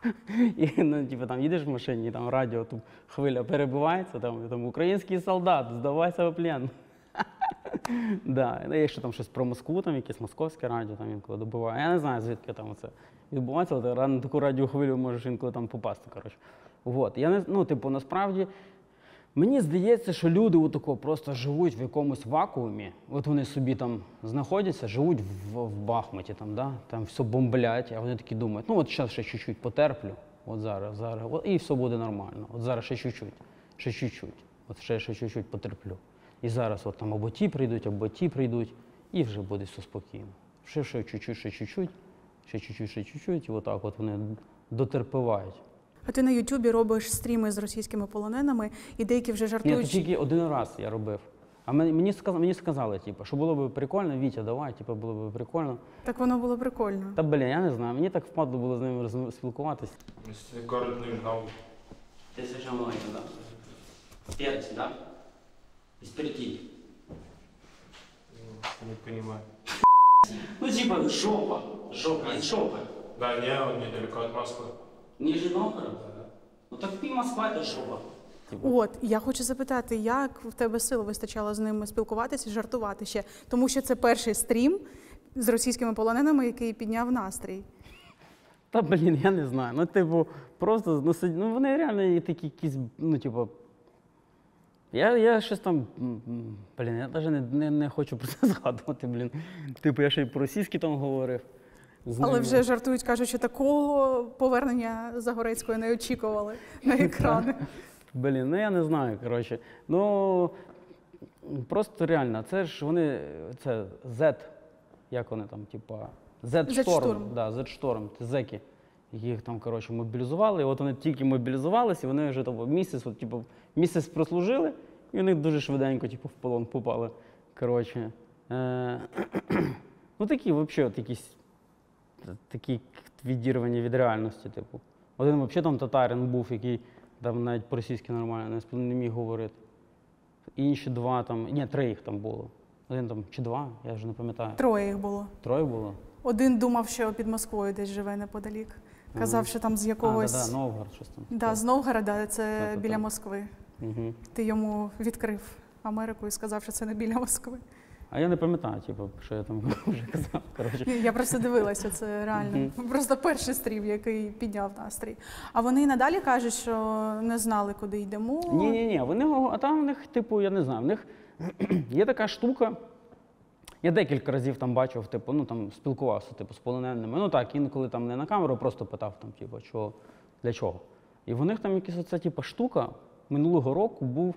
І ну, типу, там їдеш в машині, там радіо, тут хвиля перебувається, там, і там український солдат, здавайся в плен. Да. ну, Є ще там щось про Москву, там якесь московське радіо там інколи добуває. Я не знаю, звідки там це відбувається, але на таку радіохвилю можеш інколи там попасти. Коротше. Вот. Я не, ну, типу, насправді, Мені здається, що люди отако просто живуть в якомусь вакуумі. От вони собі там знаходяться, живуть в, в Бахмуті, там, да? там все бомблять, а вони такі думають, ну от зараз ще чуть-чуть потерплю, от зараз, зараз, от, і все буде нормально. От зараз ще чуть-чуть, ще чуть-чуть, от ще, ще чуть-чуть потерплю. І зараз от там або ті прийдуть, або ті прийдуть, і вже буде все спокійно. Ще ще чуть-чуть, ще чуть-чуть, ще чуть-чуть, ще чуть-чуть, і отак от вони дотерпівають. А ти на Ютубі робиш стріми з російськими полоненими, і деякі вже Ні, жартують. це тільки один раз я робив. А мені, мені, сказали, мені сказали, типу, що було б прикольно, Вітя, давай, типу, було б прикольно. Так воно було прикольно. Та блін, я не знаю, мені так впадло було з ними спілкуватися. Если город не знал, Тисяча маленька, так. Перець, так? Спереді. не понимаю. Ну, типа, жопа. Жопа, жопа. Да, не, он недалеко от Москвы. Ніжний Новгород? Ну так пів Москва це жопа. От я хочу запитати, як в тебе сил вистачало з ними спілкуватися і жартувати ще, тому що це перший стрім з російськими полоненими, який підняв настрій. Та блін, я не знаю. Ну, типу, просто ну, сид- ну вони реально є такі якісь, ну, типу. Я, я щось там. Блін, я навіть не, не, не хочу про це згадувати, блін. Типу, я ще й по-російськи там говорив. Але вже жартують, кажуть, що такого повернення Загорецької не очікували на екрани. Блін, ну я не знаю, коротше. Ну, Просто реально, це ж вони, це Z, як вони там, типа, Z-Storm. да, Z-Storm, це зеки, яких там, коротше, мобілізували. І от вони тільки мобілізувалися, і вони вже там, місяць, от, типу, місяць прослужили, і вони дуже швиденько, типу, в полон попали. Коротше. Е- ну такі, взагалі, от якісь такі відірвані від реальності, типу. Один взагалі там татарин був, який там навіть по-російськи нормально не, міг говорити. Інші два там, ні, три їх там було. Один там чи два, я вже не пам'ятаю. Троє їх було. Троє було? Один думав, що під Москвою десь живе неподалік. Казав, що там з А, якогось. да, да, Новгород, щось там. Да, з Новгорода, це біля. Москви. Угу. Ти йому відкрив Америку і сказав, що це не біля Москви. А я не пам'ятаю, типу, що я там вже казав. Коротше. Я просто дивилася, це реально. Просто перший стрім, який підняв настрій. А вони і надалі кажуть, що не знали, куди йдемо. Ні, ні, ні. Вони а там в них, типу, я не знаю, в них є така штука. Я декілька разів там бачив, типу, ну там спілкувався типу, з полоненими. Ну так, інколи там не на камеру, просто питав там, типу, що, для чого. І в них там якась оця типу, штука минулого року був,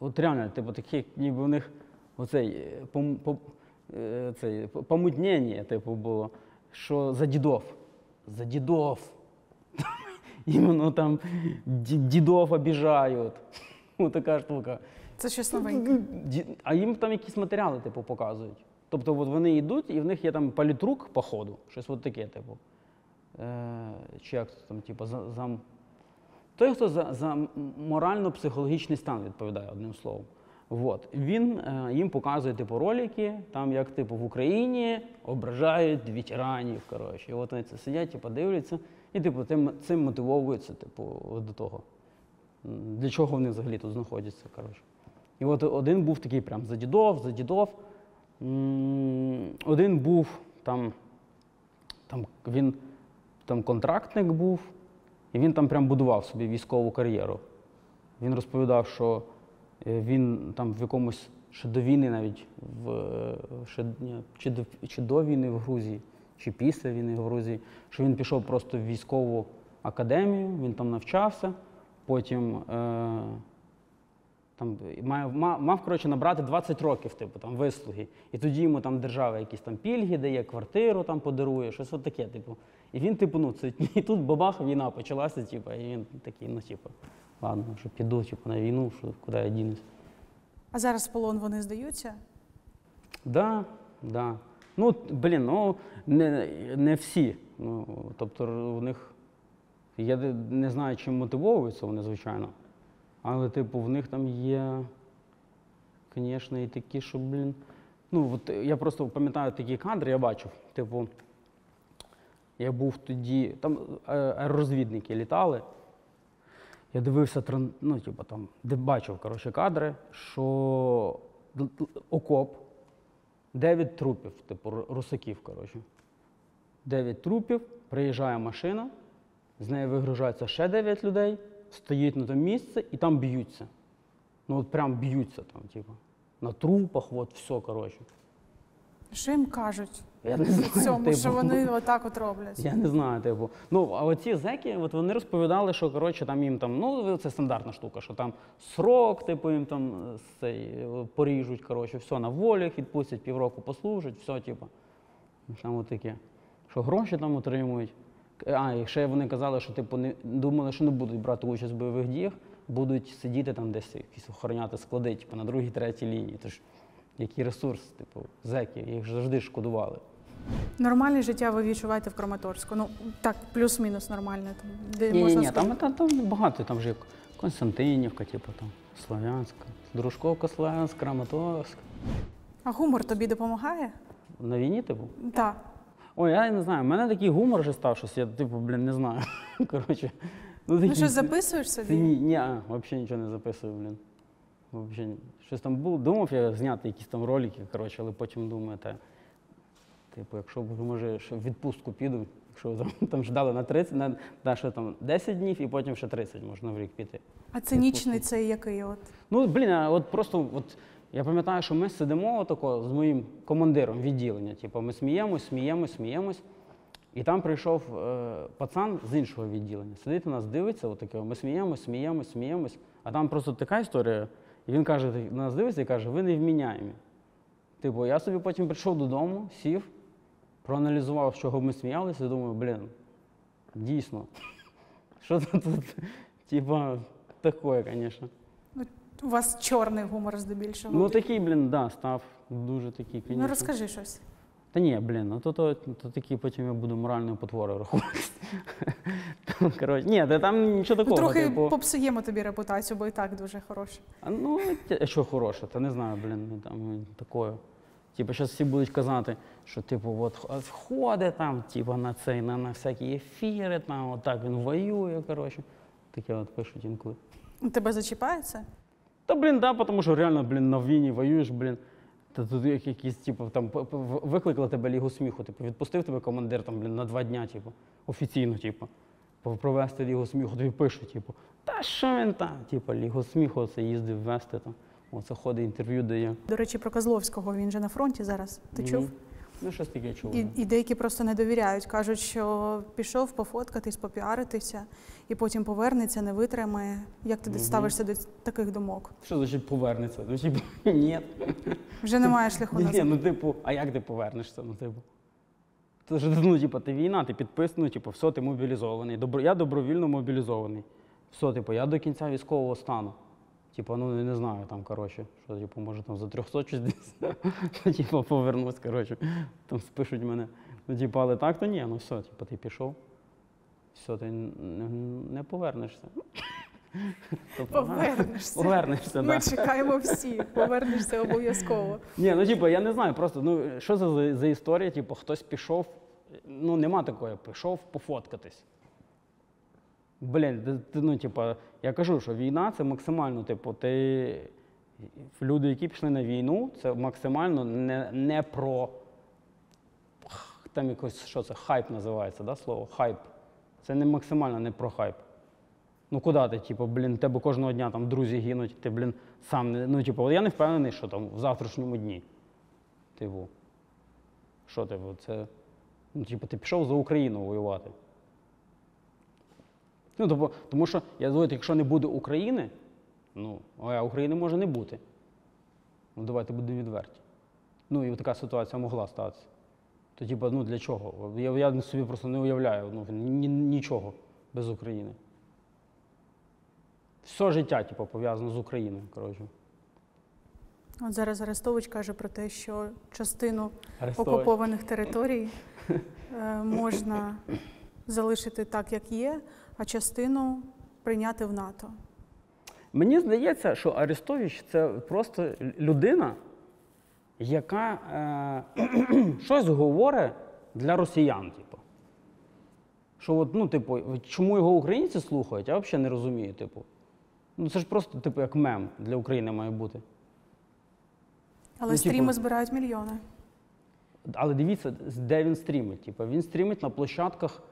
от реально, типу, такі, ніби в них оцей е, пом, пом, е, цей, помутнення, типу, було, що за дідов. За дідов. Іменно там дідов обіжають. Така штука. Це щось новеньке. А їм там якісь матеріали, типу, показують. Тобто от вони йдуть, і в них є там політрук по ходу, щось от таке, типу. Е, чи як там, типу, за, за... Той, хто за, за морально-психологічний стан відповідає одним словом. Вот. Він е, їм показує типу, ролики, там як типу, в Україні ображають ветеранів. Коротше. І от вони це сидять, типу, дивляться, і типу, тим, цим мотивовуються типу, до того. Для чого вони взагалі тут знаходяться. Коротше. І от один був такий прям за дідов, за дідов. Один був там, там він там контрактник був, і він там прям будував собі військову кар'єру. Він розповідав, що е, він там в якомусь ще до війни навіть в е, ще, чи, до, чи до війни в Грузії, чи після війни в Грузії, що він пішов просто в військову академію, він там навчався, потім. Е, там мав, мав, коротше, набрати 20 років, типу, там, вислуги. І тоді йому там держава якісь там пільги дає, квартиру там подарує, щось от таке, типу. І він, типу, ну, це, і тут бабах, війна почалася, типу, і він такий, ну, типу, ладно, що піду, типу, на війну, що, куди я дінусь. А зараз в полон вони здаються. Да, да. Ну, блін, ну не, не всі. Ну, тобто у них. Я не знаю, чим мотивовуються вони, звичайно. Але, типу, в них там є, звісно, і такі, що, блін. Ну, от я просто пам'ятаю такі кадри, я бачив. Типу, я був тоді, там е, аеророзвідники літали. Я дивився, ну, типу, там, де бачив коротше, кадри, що окоп, дев'ять трупів, типу русаків, коротше. Дев'ять трупів, приїжджає машина, з неї вигружається ще дев'ять людей, стоїть на тому місці і там б'ються. Ну от прям б'ються там, типу. На трупах, от все, коротше. Що їм кажуть? Я не знаю, цьому, типу. що вони отак от роблять. Я не знаю, типу. Ну, а оці зеки, от вони розповідали, що коротше там їм там, ну це стандартна штука, що там срок, типу, їм там е, цей, е, поріжуть, коротше, все на волі, відпустять півроку послужать, все, типу. Там от таке. Що гроші там отримують. А, і ще вони казали, що типу не думали, що не будуть брати участь в бойових діях, будуть сидіти там десь якісь охороняти склади, типу, на другій, третій лінії. Тож який ресурс, типу, зеки, їх завжди шкодували. Нормальне життя ви відчуваєте в Краматорську. Ну так, плюс-мінус нормальне. Там, де Ні, можна ні, сказати. там, там, там багато, там же як Константинівка, типу там, Слов'янська, Дружковка, Слов'янськ, Краматорськ. А гумор тобі допомагає? На війні, типу? Так. Ой, я не знаю, в мене такий гумор вже став, щось, я, типу, блін, не знаю. Коротше. Ну, Ну такий- щось записуєш собі? Ні, ні, взагалі нічого не записую, блін. Вообще, щось там було, думав я зняти якісь там ролики, коротше, але потім думаю, та, типу, якщо може, в відпустку піду, якщо там, там ждали на 30, на, на що там 10 днів і потім ще 30 можна в рік піти. А цинічний цей який? От? Ну, блін, а от просто от, я пам'ятаю, що ми сидимо отако з моїм командиром відділення. Типу, ми сміємось, сміємось, сміємось. І там прийшов е, пацан з іншого відділення. Сидить у нас, дивиться, отаке, ми сміємось, сміємось, сміємось. А там просто така історія. І він каже, на нас дивиться і каже, ви не вміняємі. Типу, я собі потім прийшов додому, сів, проаналізував, з чого ми сміялися, і думаю, блін, дійсно. Що тут, типа, таке, звісно. У вас чорний гумор здебільшого. Ну такий, блін, да, став дуже такий, Ну, розкажи щось. Та ні, блін, ну то, то, то такі потім я буду моральною потворою рахуватися. Там, коротше, ні, та там нічого Ну, такого. трохи типу, попсуємо тобі репутацію, бо і так дуже хороша. а, ну, тя- що хороше, та не знаю, блін, ну, там ну, такое. Типу, зараз всі будуть казати, що типу, от х- ходить там, типу, на цей, на, на всякі ефіри, там, отак він воює, коротше. Таке от пишуть інколи. Тебе зачіпається? Та блін, да, тому що реально, блін, на війні воюєш, блін. Та тут як якісь, типу, там викликали тебе лігу сміху. Типу, відпустив тебе командир там, блін, на два дня, типу, офіційно, типу, провести лігу сміху, тобі пишуть, типу, та що він там? Типу, лігу сміху це їздив вести там. Оце ходить, інтерв'ю дає. До речі, про Козловського він же на фронті зараз. Ти чув? Ну, щось таке чув. І, і деякі просто не довіряють. Кажуть, що пішов пофоткатись, попіаритися, і потім повернеться, не витримає. Як ти ставишся до таких думок? Що значить повернеться? Ну, типу, ні. Вже немає шляху Ні, ну типу, а як ти повернешся? Ну, типу. Це ж ну, типу, ти війна, ти підписаний, типу, все, ти мобілізований. Добро, я добровільно мобілізований. Все, типу, я до кінця військового стану. Типу, ну не знаю, там, коротше, що, типу, може там за 300 чи десь. Типу, повернусь, коротше, там спишуть мене. Ну, типу, але так, то ні, ну все, типу, ти пішов. Все, ти не, не повернешся. Тобто, Повернешся. Повернешся, Ми так. чекаємо всі. Повернешся обов'язково. Ні, ну типу, я не знаю, просто ну що за, за історія? Типу, хтось пішов, ну нема такої, пішов пофоткатись. Блін, ну, типу, я кажу, що війна це максимально, типу, ти. Люди, які пішли на війну, це максимально не, не про там якось, що це, хайп називається, да, слово? Хайп. Це не максимально не про хайп. Ну куди ти, типу, блін, тебе кожного дня там друзі гинуть, ти, блін, сам не. Ну, типу, я не впевнений, що там в завтрашньому дні. Типу. Що типу, це. Ну, типу, ти пішов за Україну воювати. Ну, тобто, тому що я думаю, якщо не буде України, ну, а України може не бути. Ну, давайте будемо відверті. Ну, і така ситуація могла статися. То, типу, ну для чого? Я, я собі просто не уявляю ну, ні, нічого без України. Все життя, типу, пов'язано з Україною, коротше. От зараз Арестович каже про те, що частину Арестович. окупованих територій е, можна залишити так, як є, а частину прийняти в НАТО. Мені здається, що Арестович це просто людина, яка е, щось говорить для росіян. Типу. Що от, ну, типу, чому його українці слухають, я взагалі не розумію. Типу. Ну, це ж просто, типу, як мем для України має бути. Але Ну, типу- стріми збирають мільйони. Але дивіться, де він стрімить. Типу, він стрімить на площадках,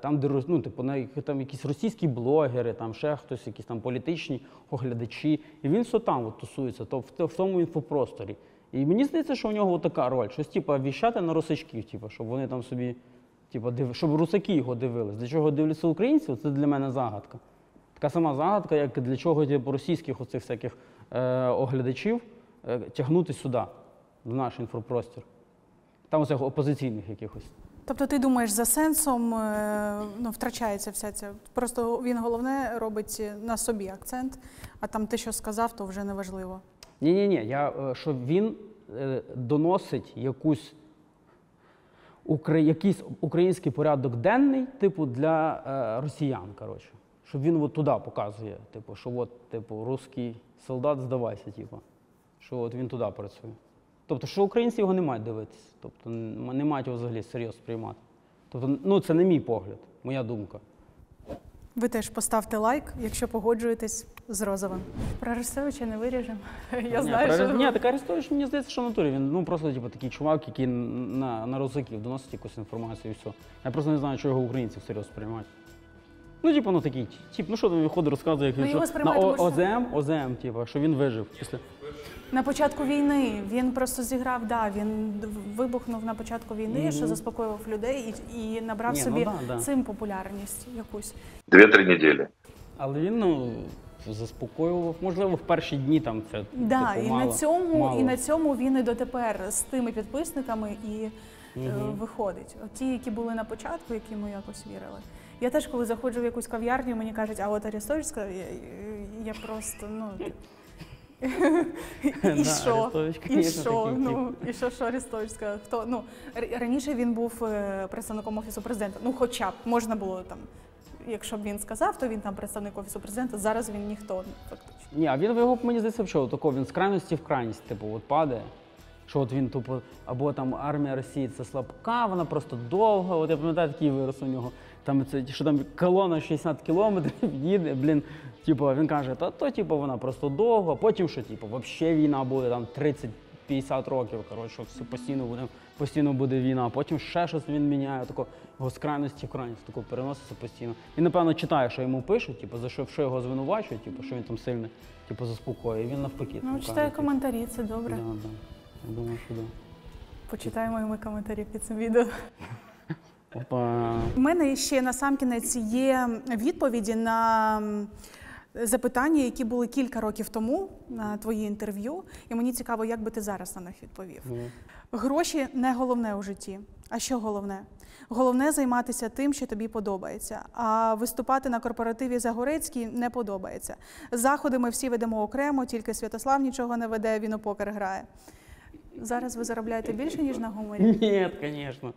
там, де ну, типу, на там якісь російські блогери, там ще хтось, якісь там політичні оглядачі. І він все там от, тусується, то в, в тому інфопросторі. І мені здається, що у нього така роль, щось типу, віщати на русачків, типу, щоб вони там собі, типу, див... щоб русаки його дивились. Для чого дивляться українців, це для мене загадка. Така сама загадка, як для чого типу, російських оцих всяких е, оглядачів е, тягнути сюди, в наш інфопростір. Там оцих опозиційних якихось. Тобто ти думаєш, за сенсом е, ну, втрачається вся ця. Просто він головне робить на собі акцент, а там те, що сказав, то вже не важливо. Ні, ні, ні. Я е, що він е, доносить якусь якийсь український порядок денний, типу, для росіян. Коротше. Щоб він от туди показує, типу, що от, типу, русський солдат, здавайся, типу. Що от він туди працює. Тобто, що українці його не мають дивитися. Тобто не мають його взагалі серйозно сприймати. Тобто, ну це не мій погляд, моя думка. Ви теж поставте лайк, якщо погоджуєтесь з Розовим. Про Арестовича не виріжемо. Я Ні, знаю, про- що Ні, так Арестович, мені здається, що в натурі. Він ну, просто типу, такий чувак, який на, на розаків доносить якусь інформацію і все. Я просто не знаю, що його українці всерйоз сприймають. Ну, типу, ну такий, тип, ну що там виходить, розказує, як Ну, він його що, на О- ОЗМ, ОЗМ, типу, що він вижив після. На початку війни він просто зіграв, да, він вибухнув на початку війни, що заспокоював людей і, і набрав Ні, ну собі да, да. цим популярність якусь. Две-три недели. Але він, ну, заспокоював. Можливо, в перші дні там це Да, типу, і мало, на цьому, мало. і на цьому він і дотепер з тими підписниками і е, виходить. От ті, які були на початку, які ми якось вірили. Я теж, коли заходжу в якусь кав'ярню, мені кажуть, а от Арестовська, я, я просто ну. І що? Арестович, І що? Ну і що, що Арестовська? Хто ну раніше він був е, представником офісу президента. Ну, хоча б можна було там, якщо б він сказав, то він там представник офісу президента. Зараз він ніхто фактично. Ні, а він його мені здається, що такого він з крайності в крайність, типу, от падає. Що от він тупо, або там армія Росії це слабка, вона просто довга. От я пам'ятаю такий вирос у нього. Там це що там колона 60 кілометрів їде, блін. Типу, він каже, та то типу, вона просто довга, потім що, типу, взагалі війна буде там 30-50 років. Коротше, все постійно буде, постійно буде війна. Потім ще щось він міняє, тако його з крайності в крайність, тако переноситься постійно. Він, напевно, читає, що йому пишуть, типу, за що, що його звинувачують, типу, що він там сильний, типу, заспокоює. І він навпаки. Ну, читаю каже, коментарі, це типу, добре. Да, да. Я думаю, що да. Почитаємо і ми коментарі під цим відео. Опа. У мене ще на сам кінець є відповіді на запитання, які були кілька років тому на твої інтерв'ю. І мені цікаво, як би ти зараз на них відповів. Гроші не головне у житті. А що головне? Головне займатися тим, що тобі подобається. А виступати на корпоративі Загорецькій не подобається. Заходи ми всі ведемо окремо, тільки Святослав нічого не веде, він у покер грає. Зараз ви заробляєте більше, ніж на гуморі? Ні, звісно.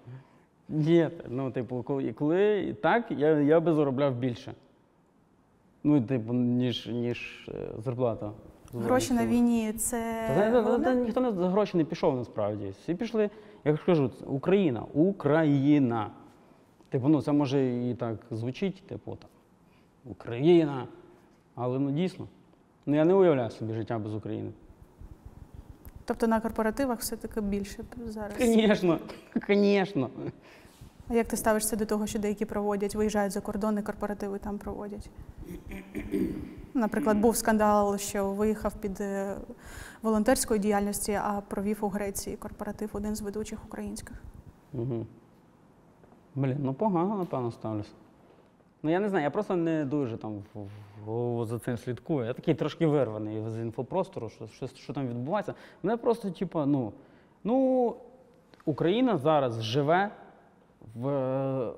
Ні. Ну, типу, коли, коли так, я, я би заробляв більше. Ну, типу, ніж, ніж е, зарплата. Гроші на війні це Та, та, та, та, ніхто не за гроші не пішов насправді. Всі пішли, я ж кажу, Україна, Україна. Типу, ну це може і так звучить, типу там Україна. Але ну дійсно. Ну я не уявляю собі життя без України. Тобто на корпоративах все-таки більше зараз. Звісно, звісно. А як ти ставишся до того, що деякі проводять, виїжджають за кордон і корпоративи там проводять? Наприклад, був скандал, що виїхав під е, волонтерською діяльністю, а провів у Греції корпоратив один з ведучих українських. Угу. Блін, ну погано, напевно, ставлюся. Ну я не знаю, я просто не дуже там за цим слідкую. Я такий трошки вирваний з інфопростору, що, що, що там відбувається. Мене просто, типу, ну, ну, Україна зараз живе в,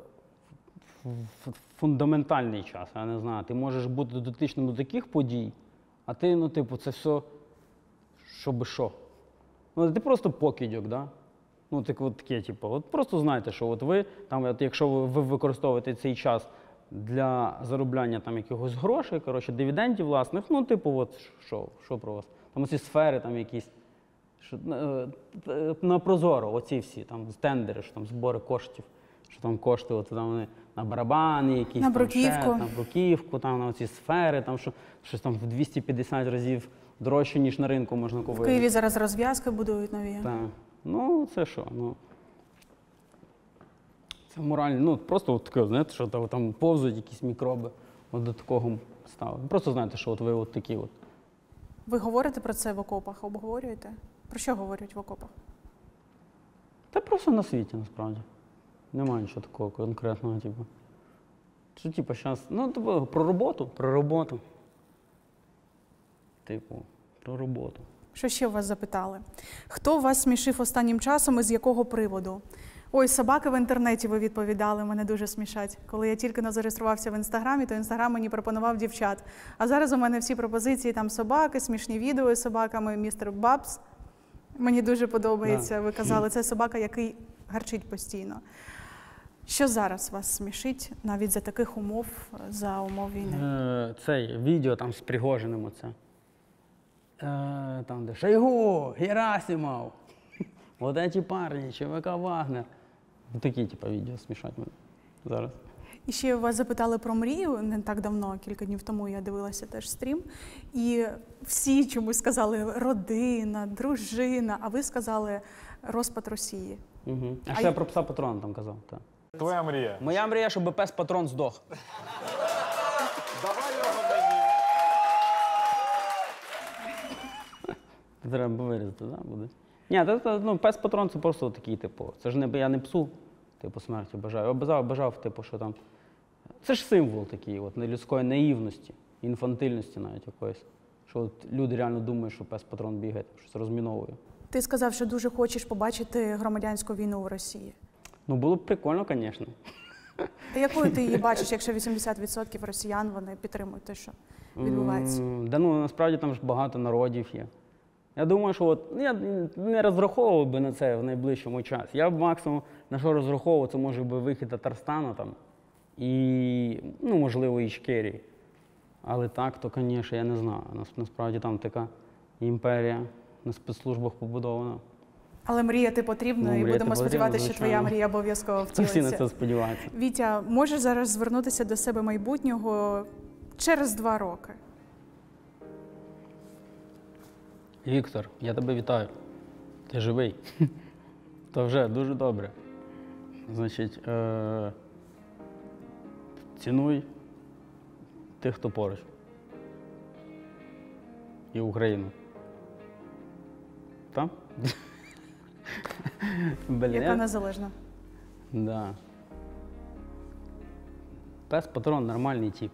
фундаментальний час. Я не знаю. Ти можеш бути дотичним до таких подій, а ти, ну, типу, це все, що би що. Ну, ти просто покидьок, да? Ну, так, от таке, типу, от просто знайте, що от ви, там, от, якщо ви використовуєте цей час для заробляння там якихось грошей, коротше, дивідендів власних, ну, типу, от що, що про вас? Там оці сфери там якісь. Що, е, е, на Прозоро, оці всі там тендери, що там збори коштів, що там кошти, от там вони на барабани, якісь На там ще, бруківку. на бруківку, там на оці сфери, там що, щось там в 250 разів дорожче, ніж на ринку можна купити. В Києві зараз розв'язки будують нові. Так. Ну, це що? Ну, це морально. Ну, просто от таке, знаєте, що там, там повзуть якісь мікроби. От до такого стало. Просто знаєте, що от ви от такі от. Ви говорите про це в окопах, обговорюєте? Про що говорять в окопах? Та просто на світі насправді. Немає нічого такого конкретного, типу. Що, типу, зараз. Ну, типу, про роботу, про роботу. Типу, про роботу. Що ще вас запитали? Хто вас смішив останнім часом і з якого приводу? Ой, собаки в інтернеті ви відповідали, мене дуже смішать. Коли я тільки не зареєструвався в інстаграмі, то інстаграм мені пропонував дівчат. А зараз у мене всі пропозиції там собаки, смішні відео з собаками, містер Бабс. Мені дуже подобається. Ви казали, це собака, який гарчить постійно. Що зараз вас смішить навіть за таких умов, за умов війни? Е, цей відео там з Пригожиним оце. Е, там, де Шойгу, Герасимов, вот эти парні, ЧВК Вагнер. Такі, типу, відео смішать мене зараз. І ще вас запитали про мрію не так давно, кілька днів тому я дивилася теж стрім. І всі чомусь сказали родина, дружина, а ви сказали розпад Росії. Угу. А А ще я- про пса патрона там казав. Так. Твоя мрія. Моя мрія, щоб пес патрон здох. Давай його мені. Треба вирізати, да, буде. Ні, та, та, ну, пес патрон це просто такий, типу. Це ж не я не псу, типу, смерті бажаю. Я бажав, бажав, типу, що там. Це ж символ такий, от, людської наївності. інфантильності навіть якоїсь. Що от люди реально думають, що пес патрон бігає, щось розміновує. Ти сказав, що дуже хочеш побачити громадянську війну в Росії. Ну було б прикольно, звісно. А якою ти її бачиш, якщо 80% росіян вони підтримують те, що відбувається? М, Да ну насправді там ж багато народів є. Я думаю, що от ну, я не розраховував би на це в найближчому часі. Я б максимум на що розраховував, це може би вихід Татарстану там і, ну, можливо, і Ічкерії. Але так, то, звісно, я не знаю. Нас, насправді там така імперія на спецслужбах побудована. Але мріяти потрібно, Ну, і будемо сподіватися, що твоя мрія обов'язково Всі на це сподіваються. Вітя, можеш зараз звернутися до себе майбутнього через два роки. Віктор, я тебе вітаю. Ти живий. То вже дуже добре. Значить, е- цінуй тих, хто поруч. І Україну. Бля. Яка незалежна. Да. Пес патрон нормальний тип.